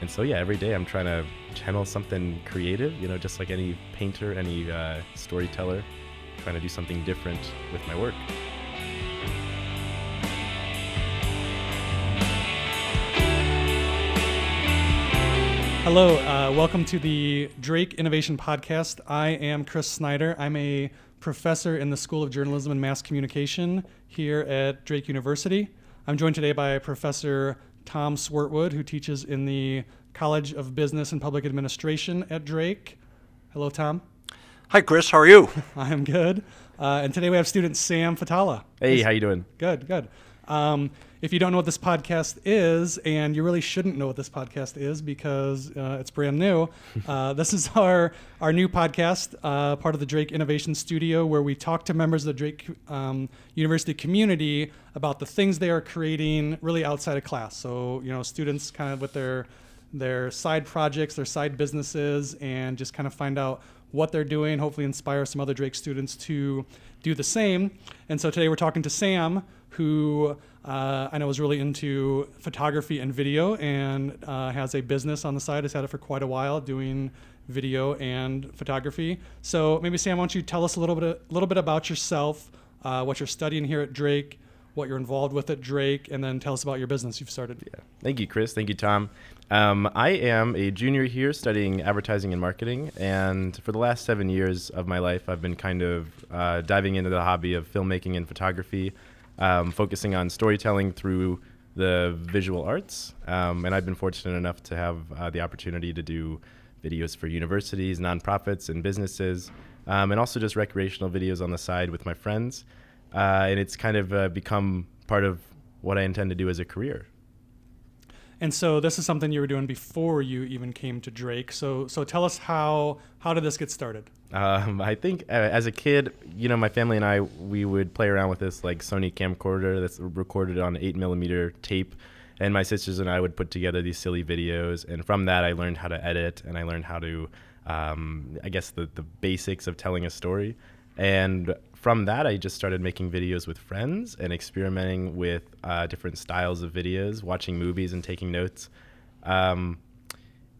and so yeah, every day I'm trying to channel something creative. You know, just like any painter, any uh, storyteller, trying to do something different with my work. Hello, uh, welcome to the Drake Innovation Podcast. I am Chris Snyder. I'm a professor in the School of Journalism and Mass Communication here at Drake University. I'm joined today by Professor Tom Swartwood, who teaches in the College of Business and Public Administration at Drake. Hello, Tom. Hi, Chris. How are you? I am good. Uh, and today we have student Sam Fathallah. Hey, how you doing? Good, good. Um, if you don't know what this podcast is, and you really shouldn't know what this podcast is because uh, it's brand new, uh, this is our our new podcast, uh, part of the Drake Innovation Studio, where we talk to members of the Drake um, University community about the things they are creating, really outside of class. So you know, students kind of with their their side projects, their side businesses, and just kind of find out what they're doing. Hopefully, inspire some other Drake students to do the same. And so today we're talking to Sam who uh, I know is really into photography and video and uh, has a business on the side, has had it for quite a while doing video and photography. So maybe Sam, why don't you tell us a little bit, a little bit about yourself, uh, what you're studying here at Drake, what you're involved with at Drake, and then tell us about your business you've started. Yeah. Thank you, Chris. Thank you, Tom. Um, I am a junior here studying advertising and marketing, and for the last seven years of my life, I've been kind of uh, diving into the hobby of filmmaking and photography um, focusing on storytelling through the visual arts. Um, and I've been fortunate enough to have uh, the opportunity to do videos for universities, nonprofits, and businesses, um, and also just recreational videos on the side with my friends. Uh, and it's kind of uh, become part of what I intend to do as a career. And so this is something you were doing before you even came to Drake. So so tell us how how did this get started? Um, I think uh, as a kid, you know, my family and I we would play around with this like Sony camcorder that's recorded on eight millimeter tape, and my sisters and I would put together these silly videos. And from that, I learned how to edit and I learned how to, um, I guess, the the basics of telling a story. And from that, I just started making videos with friends and experimenting with uh, different styles of videos, watching movies and taking notes. Um,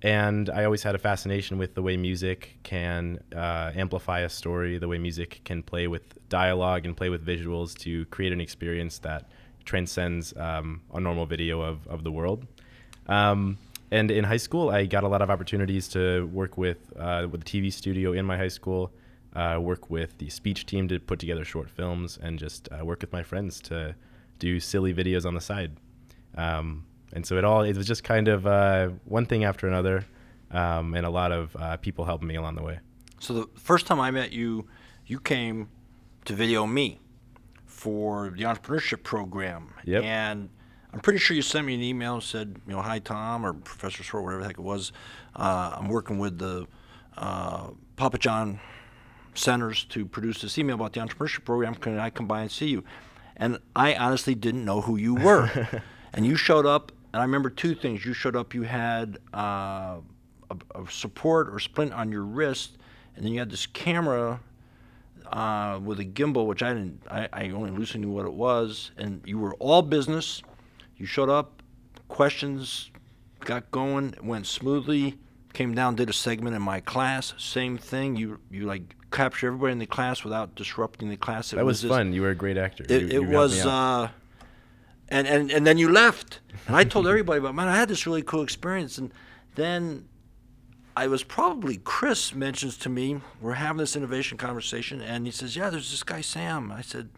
and I always had a fascination with the way music can uh, amplify a story, the way music can play with dialogue and play with visuals to create an experience that transcends um, a normal video of, of the world. Um, and in high school, I got a lot of opportunities to work with uh, with a TV studio in my high school uh, work with the speech team to put together short films, and just uh, work with my friends to do silly videos on the side. Um, and so it all it was just kind of uh, one thing after another, um, and a lot of uh, people helping me along the way. So the first time I met you, you came to Video Me for the entrepreneurship program, yep. and I'm pretty sure you sent me an email and said, you know, hi Tom or Professor Short, whatever the heck it was. Uh, I'm working with the uh, Pappajohn centers to produce this email about the entrepreneurship program. Can I come by and see you? And I honestly didn't know who you were. and you showed up, and I remember two things. You showed up, you had uh, a, a, support or splint on your wrist, and then you had this camera uh, with a gimbal, which I didn't, I, I only loosely knew what it was. And you were all business. You showed up, questions got going, went smoothly. Came down, did a segment in my class. Same thing. You you like capture everybody in the class without disrupting the class. It that was, was fun. you were a great actor. It, you, it you was, uh, and and and then you left, and I told everybody about man, I had this really cool experience, and then I was probably Chris mentions to me we're having this innovation conversation, and he says, yeah, there's this guy Sam. I said,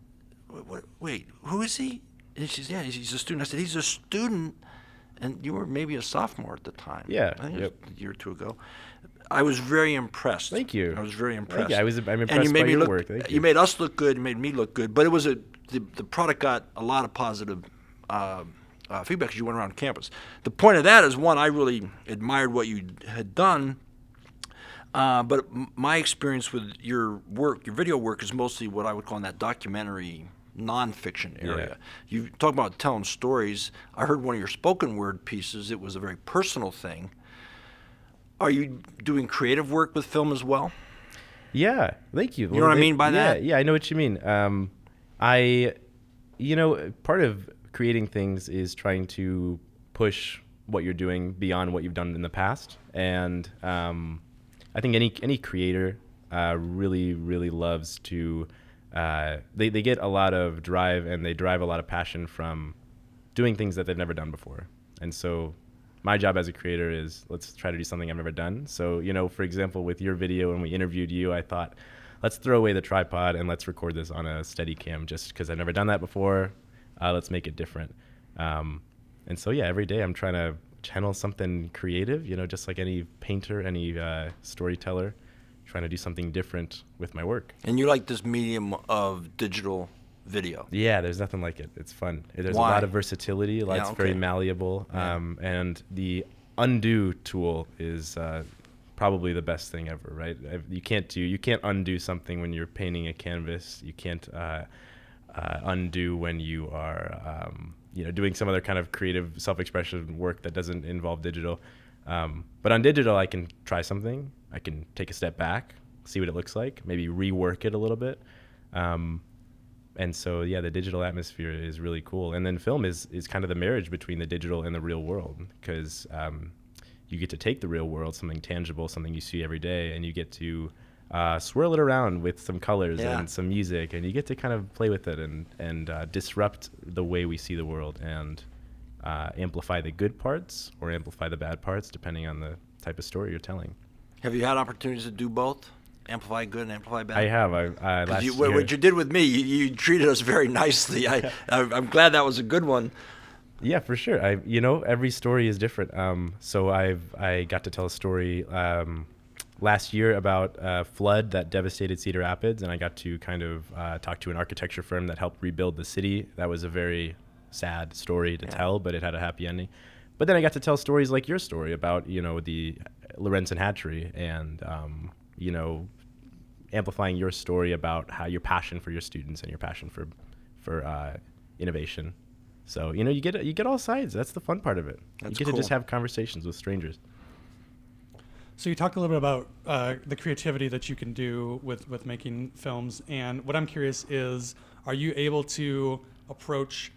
wait, wait who is he? And he says, yeah, he's a student. I said, he's a student and you were maybe a sophomore at the time. Yeah, yep. a year or two ago. I was very impressed. Thank you. I was very impressed. I was. I'm impressed and you made by me your look, work. Thank you. you made us look good. You made me look good. But it was a the, the product got a lot of positive uh, uh, feedback as you went around campus. The point of that is one, I really admired what you had done. Uh, but my experience with your work, your video work, is mostly what I would call in that documentary nonfiction area. Yeah. You talk about telling stories. I heard one of your spoken word pieces. It was a very personal thing. Are you doing creative work with film as well? Yeah, thank you. You know what I mean by yeah, that? Yeah, I know what you mean. Um, I, you know, part of creating things is trying to push what you're doing beyond what you've done in the past. And um, I think any any creator uh, really really loves to. Uh, they they get a lot of drive and they drive a lot of passion from doing things that they've never done before. And so my job as a creator is let's try to do something I've never done. So, you know, for example, with your video when we interviewed you, I thought, let's throw away the tripod and let's record this on a steady cam just because I've never done that before. Uh, let's make it different. Um, and so, yeah, every day I'm trying to channel something creative, you know, just like any painter, any uh, storyteller, trying to do something different with my work. And you like this medium of digital video? Yeah, there's nothing like it. It's fun. There's Why? a lot of versatility. A lot, Yeah, it's very malleable. Yeah. Um, and the undo tool is uh, probably the best thing ever, right? You can't do you can't undo something when you're painting a canvas. You can't uh, uh, undo when you are um, you know doing some other kind of creative self-expression work that doesn't involve digital. Um, but on digital, I can try something. I can take a step back, see what it looks like, maybe rework it a little bit. Um, and so yeah the digital atmosphere is really cool and then film is is kind of the marriage between the digital and the real world because um, you get to take the real world something tangible something you see every day and you get to uh, swirl it around with some colors Yeah. and some music and you get to kind of play with it and and uh, disrupt the way we see the world and uh, amplify the good parts or amplify the bad parts depending on the type of story you're telling Have you had opportunities to do both? Amplify good and amplify bad? i have i 'Cause last you, what, year, what you did with me, you, you treated us very nicely. I, I, I'm glad that was a good one. Yeah, for sure. I you know every story is different. Um, so I've I got to tell a story um, last year about a flood that devastated Cedar Rapids, and I got to kind of uh, talk to an architecture firm that helped rebuild the city. That was a very sad story to Yeah. tell, but it had a happy ending. But then I got to tell stories like your story about you know the Lorenzen Hatchery and um, you know amplifying your story about how your passion for your students and your passion for for uh, innovation. So you know you get you get all sides. That's the fun part of it. That's you get to just have conversations with strangers. So you talked a little bit about uh, the creativity that you can do with with making films, and what I'm curious is, are you able to approach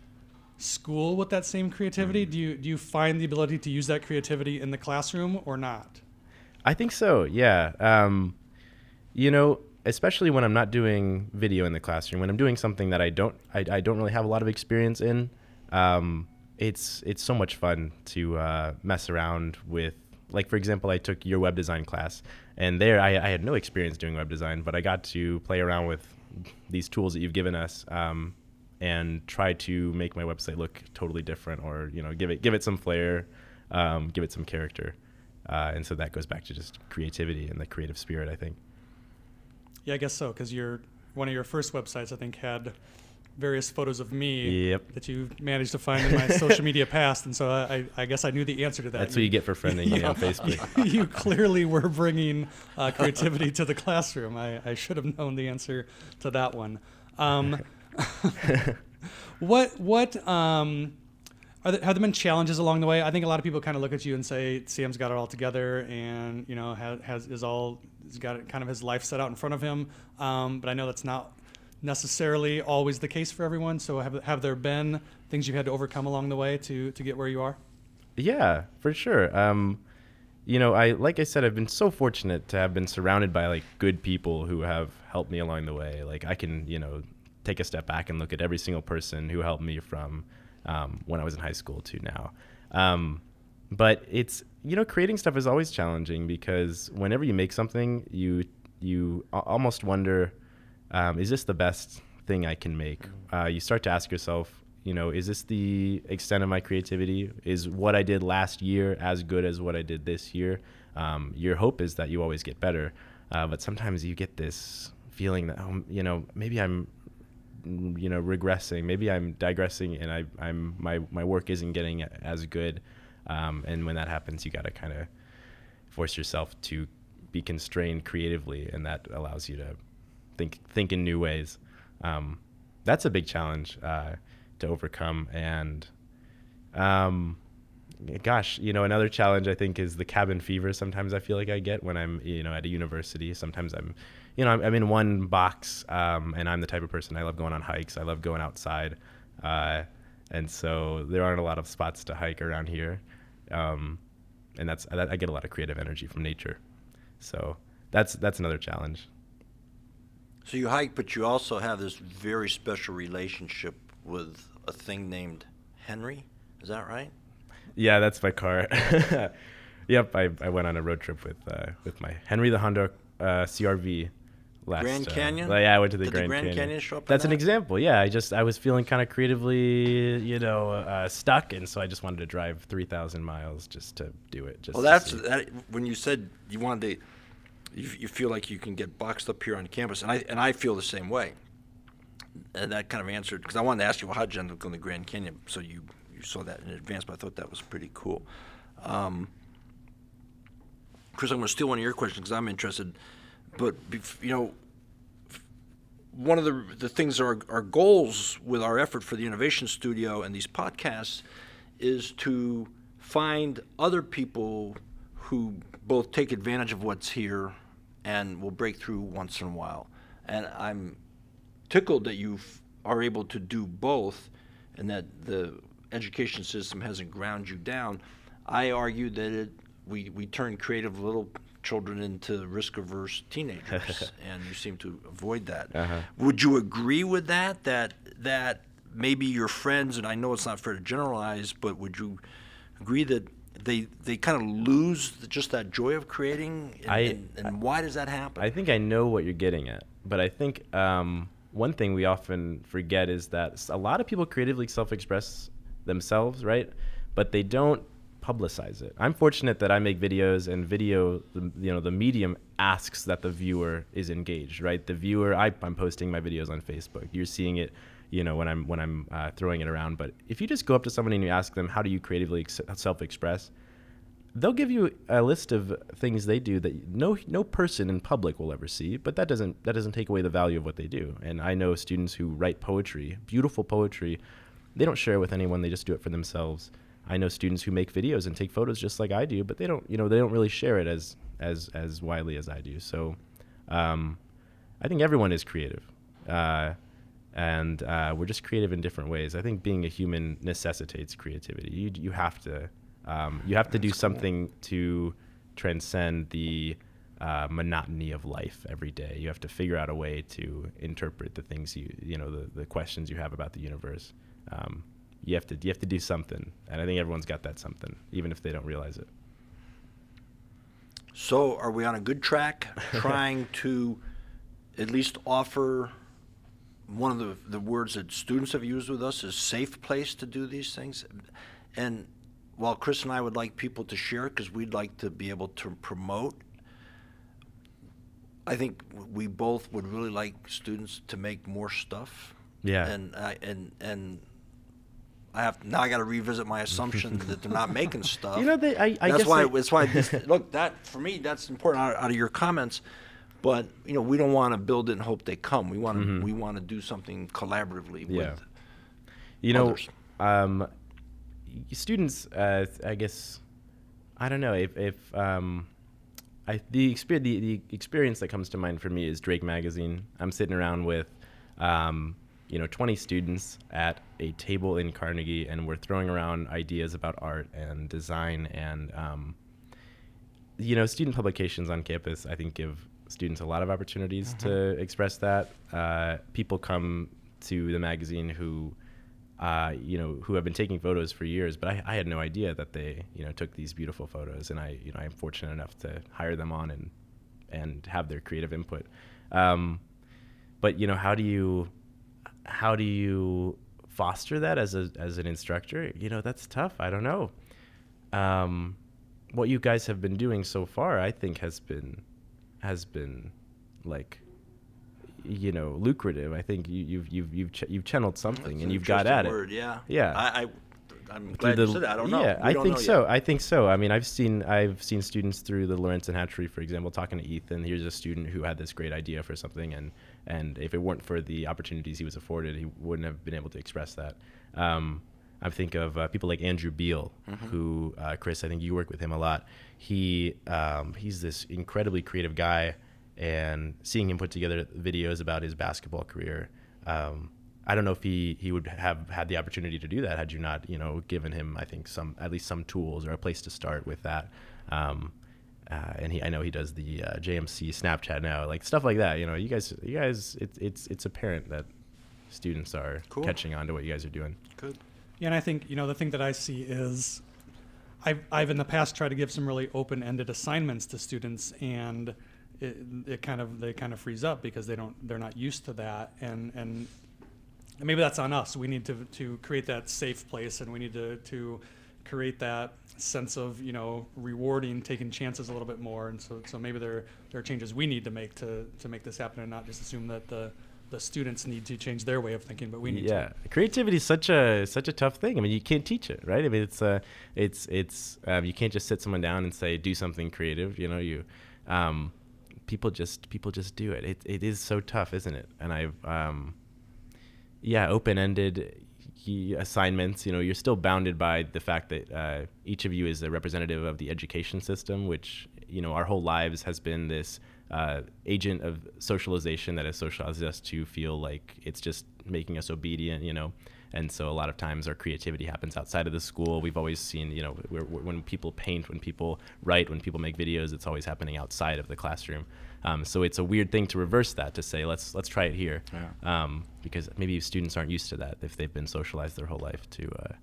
school with that same creativity? Do you do you find the ability to use that creativity in the classroom or not? I think so. Yeah. Um, you know, especially when I'm not doing video in the classroom, when I'm doing something that I don't, I, I don't really have a lot of experience in. Um, it's it's so much fun to uh, mess around with. Like for example, I took your web design class, and there I, I had no experience doing web design, but I got to play around with these tools that you've given us. Um, and try to make my website look totally different, or you know, give it give it some flair, um, give it some character. Uh, and so that goes back to just creativity and the creative spirit, I think. Yeah, I guess so, because your one of your first websites, I think, had various photos of me Yep. that you managed to find in my social media past, and so I, I guess I knew the answer to that. That's what you get for friending me on Facebook. you clearly were bringing uh, creativity to the classroom. I, I should have known the answer to that one. Um, what what um, there, have there been challenges along the way? I think a lot of people kind of look at you and say Sam's got it all together, and you know has, has is all he's got it, kind of his life set out in front of him. Um, but I know that's not necessarily always the case for everyone. So have have there been things you've had to overcome along the way to to get where you are? Yeah, for sure. Um, you know, I like I said, I've been so fortunate to have been surrounded by like good people who have helped me along the way. Like I can, you know, take a step back and look at every single person who helped me from um, when I was in high school to now. Um, but it's you know, creating stuff is always challenging because whenever you make something, you you almost wonder, um, is this the best thing I can make? Uh, you start to ask yourself, you know, is this the extent of my creativity? Is what I did last year as good as what I did this year? Um, your hope is that you always get better, uh, but sometimes you get this feeling that, oh, you know, maybe I'm, you know, regressing. Maybe I'm digressing, and I, I'm my my work isn't getting as good. Um, and when that happens, you got to kind of force yourself to be constrained creatively, and that allows you to think think in new ways. Um, that's a big challenge uh, to overcome, and um, gosh, you know, another challenge I think is the cabin fever. Sometimes I feel like I get when I'm, you know, at a university. Sometimes I'm, you know, I'm, I'm in one box, um, and I'm the type of person I love going on hikes. I love going outside, uh, and so there aren't a lot of spots to hike around here. um, and that's I, I get a lot of creative energy from nature. So that's that's another challenge. So you hike, but you also have this very special relationship with a thing named Henry. Is that right? Yeah, that's my car. yep, I, I went on a road trip with uh, with my Henry the Honda uh, CRV. Last, Grand uh, Canyon? like, yeah, I went to the Did the Grand, Grand Canyon. Canyon show up That's an example. Yeah, I just I was feeling kind of creatively, you know, uh, stuck, and so I just wanted to drive three thousand miles just to do it. Just Well, that's that, when you said you wanted to. You, you feel like you can get boxed up here on campus, and I and I feel the same way. And that kind of answered because I wanted to ask you, well, how did you end up going to the Grand Canyon? So you you saw that in advance, but I thought that was pretty cool. Um, Chris, I'm going to steal one of your questions because I'm interested. But you know, one of the the things our our goals with our effort for the Innovation Studio and these podcasts is to find other people who both take advantage of what's here and will break through once in a while. And I'm tickled that you are able to do both and that the education system hasn't ground you down. I argue that it, we, we turn creative a little children into risk averse teenagers, and you seem to avoid that. Uh-huh. Would you agree with that? That that maybe your friends, and I know it's not fair to generalize, but would you agree that they they kind of lose the, just that joy of creating? And, I- and, and why does that happen? I think I know what you're getting at, but I think um, one thing we often forget is that a lot of people creatively self-express themselves, right? But they don't publicize it. I'm fortunate that I make videos, and video, you know, the medium asks that the viewer is engaged, right? The viewer, I, I'm posting my videos on Facebook. You're seeing it, you know, when I'm when I'm uh, throwing it around. But if you just go up to someone and you ask them, how do you creatively ex- self-express? they'll give you a list of things they do that no no person in public will ever see but that doesn't that doesn't take away the value of what they do and i know students who write poetry beautiful poetry they don't share it with anyone they just do it for themselves i know students who make videos and take photos just like i do but they don't you know they don't really share it as as as widely as i do so um, i think everyone is creative uh, and uh, we're just creative in different ways i think being a human necessitates creativity you, you have to um, you have to do something to transcend the uh, monotony of life every day. You have to figure out a way to interpret the things you, you know, the, the questions you have about the universe. Um, you have to, you have to do something, and I think everyone's got that something, even if they don't realize it. So, are we on a good track trying to at least offer one of the, the words that students have used with us is safe place to do these things? And while Chris and I would like people to share because we'd like to be able to promote, I think we both would really like students to make more stuff. Yeah. And I and and I have now I got to revisit my assumption that they're not making stuff. You know, they, I, I that's why. I- that's why. This, look, that for me, that's important out, out of your comments. But you know, we don't want to build it and hope they come. We want to. We want to do something collaboratively Yeah. with. you know, um, students, uh, I guess, I don't know if, if um, I, the, exper- the, the experience that comes to mind for me is Drake Magazine. I'm sitting around with, um, you know, 20 students at a table in Carnegie, and we're throwing around ideas about art and design and, um, you know, student publications on campus, I think, give students a lot of opportunities to express that. Uh, people come to the magazine who, uh, you know, who have been taking photos for years, but I, I had no idea that they, you know, took these beautiful photos, and I, you know, I'm fortunate enough to hire them on and and have their creative input. Um, but you know, how do you, how do you foster that as a as an instructor? You know, that's tough. I don't know. Um, what you guys have been doing so far, I think, has been has been like you know lucrative. I think you, you've you've you've ch- you've channeled something That's and an you've got at it. Yeah. Yeah. I, I I'm glad the- you said that. I don't know. Yeah, I think so. yet. I think so. I mean, I've seen I've seen students through the Lawrence and Hatchery, for example, talking to Ethan. Here's a student who had this great idea for something, and and if it weren't for the opportunities he was afforded, he wouldn't have been able to express that. Um, I think of uh, people like Andrew Beal, Mm-hmm. who uh, Chris, I think you work with him a lot. He um, he's this incredibly creative guy, and seeing him put together videos about his basketball career. Um, I don't know if he, he would have had the opportunity to do that had you not, you know, given him, I think, some at least some tools or a place to start with that. Um, uh, and he, I know he does the uh, JMC Snapchat now, like stuff like that. You know, you guys, you guys, it's it's it's apparent that students are Cool. catching on to what you guys are doing. Good. Yeah, and I think you know the thing that I see is, I've I've in the past tried to give some really open-ended assignments to students, and it, it kind of they kind of freeze up because they don't they're not used to that, and and and maybe that's on us. We need to to create that safe place, and we need to to create that sense of you know rewarding taking chances a little bit more, and so so maybe there there are changes we need to make to to make this happen, and not just assume that the the students need to change their way of thinking, but we need to. yeah, creativity is such a such a tough thing. I mean, you can't teach it, right? I mean, it's uh, it's it's um, you can't just sit someone down and say do something creative. You know, you um, people just people just do it. It it is so tough, isn't it? And I've um, yeah, open ended assignments. You know, you're still bounded by the fact that uh, each of you is a representative of the education system, which you know our whole lives has been this uh, agent of socialization that has socialized us to feel like it's just making us obedient. You know. And so a lot of times our creativity happens outside of the school. We've always seen, you know, when people paint, when people write, when people make videos, it's always happening outside of the classroom. Um, so it's a weird thing to reverse that to say let's let's try it here, Yeah. um, because maybe students aren't used to that if they've been socialized their whole life to uh,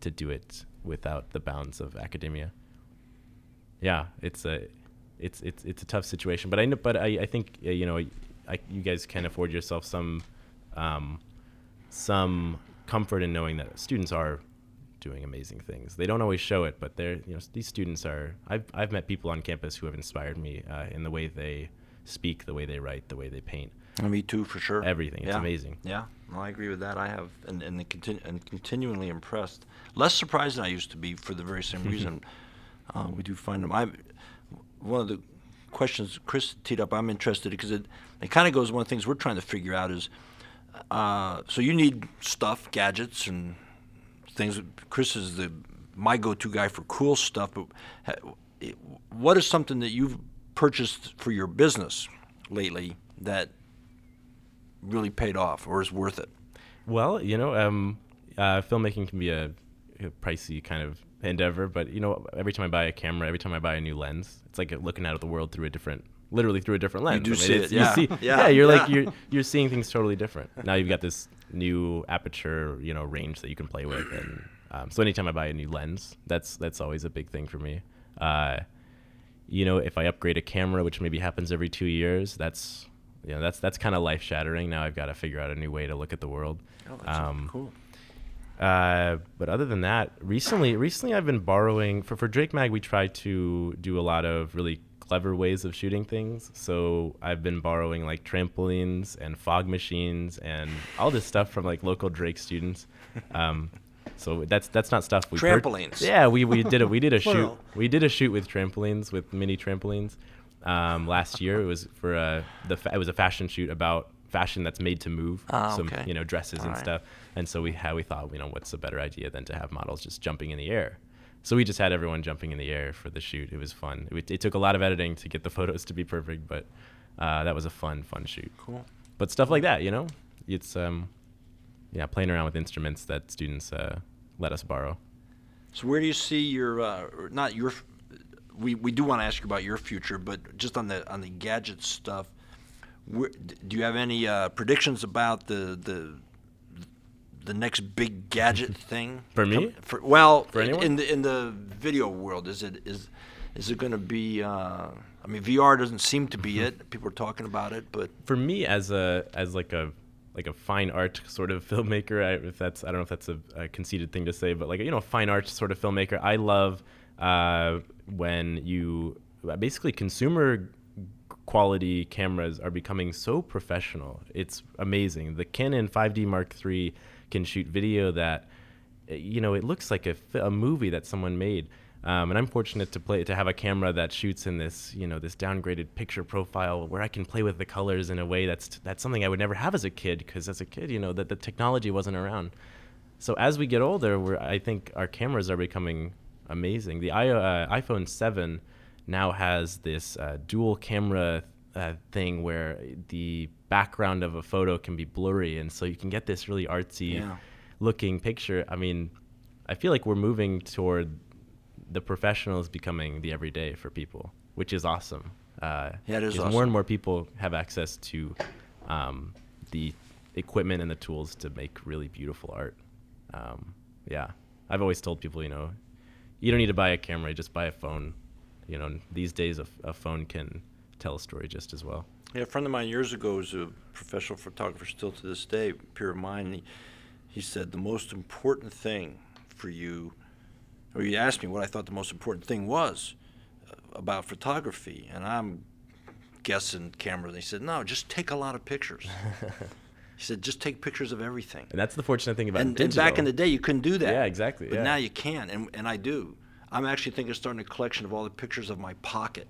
to do it without the bounds of academia. Yeah, it's a it's it's it's a tough situation, but I know, but I, I think uh, you know I, you guys can afford yourself some um, some comfort in knowing that students are doing amazing things. They don't always show it, but they're you know these students are. I've I've met people on campus who have inspired me uh, in the way they speak, the way they write, the way they paint. Me too, for sure. Everything. It's Yeah. amazing. Yeah, no, I agree with that. I have, and and, the continu- and continually impressed. Less surprised than I used to be for the very same reason. uh, we do find them. I one of the questions Chris teed up. I'm interested because it it kind of goes. One of the things we're trying to figure out is, uh, so you need stuff, gadgets, and things. Chris is the my go-to guy for cool stuff. But what is something that you've purchased for your business lately that really paid off or is worth it? Well, you know, um, uh, filmmaking can be a, a pricey kind of endeavor, but you know, every time I buy a camera, every time I buy a new lens, it's like looking out at the world through a different, literally through a different lens. You do I mean, see it, you yeah. see- Yeah, you're like you're you're seeing things totally different. Now you've got this new aperture, you know, range that you can play with, and um, so anytime I buy a new lens, that's that's always a big thing for me. Uh, you know, if I upgrade a camera, which maybe happens every two years, that's you know, that's that's kind of life shattering. Now I've got to figure out a new way to look at the world. Oh, Um, cool. uh, but other than that, recently, recently I've been borrowing for for Drake Mag. We try to do a lot of really clever ways of shooting things. So I've been borrowing like trampolines and fog machines and all this stuff from like local Drake students. Um, so that's that's not stuff we Trampolines. yeah, we, we did a we did a shoot we did a shoot with trampolines with mini trampolines um, last year. It was for a the fa- it was a fashion shoot about fashion that's made to move. Ah, some okay. you know dresses and Alright. stuff. And so we had we thought you know what's a better idea than to have models just jumping in the air. So we just had everyone jumping in the air for the shoot. It was fun. It, it took a lot of editing to get the photos to be perfect, but uh, that was a fun fun shoot. Cool. But stuff like that, you know, it's um, yeah, playing around with instruments that students uh, let us borrow. So where do you see your uh, not your? We, we do want to ask you about your future, but just on the on the gadget stuff, where, do you have any uh, predictions about the the the next big gadget thing For me? For, well, For anyone? in the in the video world, is it is is it going to be? Uh, I mean, VR doesn't seem to be it. People are talking about it, but for me as a as like a like a fine art sort of filmmaker I, if that's i don't know if that's a, a conceited thing to say but like you know fine art sort of filmmaker i love uh, when you basically consumer quality cameras are becoming so professional it's amazing the canon 5d mark iii can shoot video that uh, you know it looks like a, a movie that someone made um, and I'm fortunate to play to have a camera that shoots in this you know this downgraded picture profile where I can play with the colors in a way that's that's something I would never have as a kid because as a kid you know that the technology wasn't around. So as we get older, I think our cameras are becoming amazing. The I, uh, iPhone 7 now has this uh, dual camera uh, thing where the background of a photo can be blurry, and so you can get this really artsy Yeah. looking picture. I mean, I feel like we're moving toward the professionals becoming the everyday for people, which is awesome. Uh, Yeah, it is 'cause More and more people have access to um, the equipment and the tools to make really beautiful art. Um, yeah, I've always told people, you know, you don't need to buy a camera, just buy a phone. You know, these days a, a phone can tell a story just as well. Yeah, a friend of mine years ago was a professional photographer, still to this day, peer of mine. He, he said the most important thing for you, or he asked me what I thought the most important thing was uh, about photography, and I'm guessing camera. And he said, no, just take a lot of pictures. he said, just take pictures of everything. And that's the fortunate thing about And, and back in the day, you couldn't do that. Yeah, exactly, But yeah. now you can, and, and I do. I'm actually thinking of starting a collection of all the pictures of my pocket.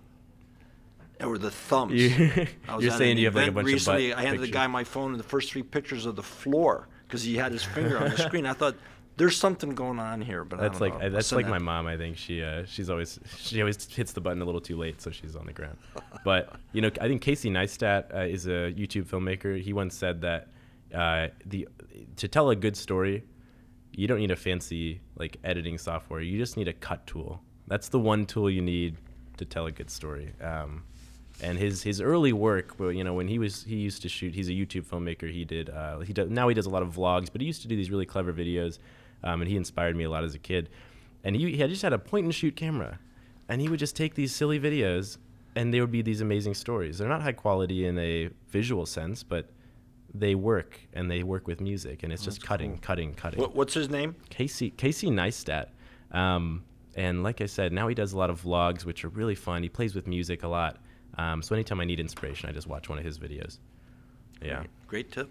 Or the thumbs. You- I was you're saying you have, like, a bunch of recently. butt I handed the guy my phone and the first three pictures of the floor because he had his finger on the screen. I thought there's something going on here, but That's I don't like know. That's like that- my mom. I think she uh, she's always she always hits the button a little too late, so she's on the ground. But you know, I think Casey Neistat uh, is a YouTube filmmaker. He once said that uh, the to tell a good story, you don't need a fancy like editing software. You just need a cut tool. That's the one tool you need to tell a good story. Um, and his his early work, well, you know, when he was he used to shoot. He's a YouTube filmmaker. He did uh, he does now he does a lot of vlogs, but he used to do these really clever videos, um, and he inspired me a lot as a kid. And he, he just had a point and shoot camera, and he would just take these silly videos, and they would be these amazing stories. They're not high quality in a visual sense, but they work and they work with music, and it's just cutting, cutting, cutting. What, what's his name? Casey Casey Neistat. Um, and like I said, now he does a lot of vlogs, which are really fun. He plays with music a lot. Um, so anytime I need inspiration, I just watch one of his videos. Yeah. Great tip.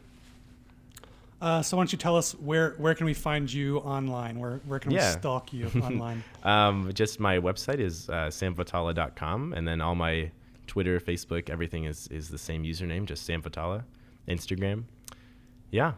Uh, so why don't you tell us where where can we find you online? Where where can Yeah. we stalk you online? Um, just my website is uh, samfathallah.com, and then all my Twitter, Facebook, everything is is the same username, just Sam Fathallah. Instagram. Yeah.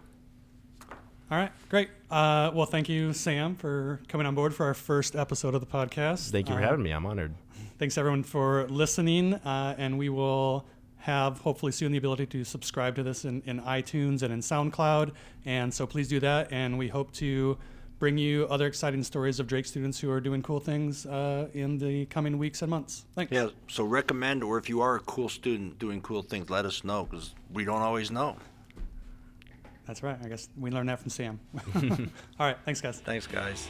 All right, great. Uh, well, thank you, Sam, for coming on board for our first episode of the podcast. Thank you for Uh, having me. I'm honored. Thanks everyone for listening, uh, and we will have hopefully soon the ability to subscribe to this in, in iTunes and in SoundCloud. And so please do that. And we hope to bring you other exciting stories of Drake students who are doing cool things uh, in the coming weeks and months. Thanks. Yeah, so recommend, or if you are a cool student doing cool things, let us know because we don't always know. That's right. I guess we learned that from Sam. All right. Thanks, guys. Thanks, guys.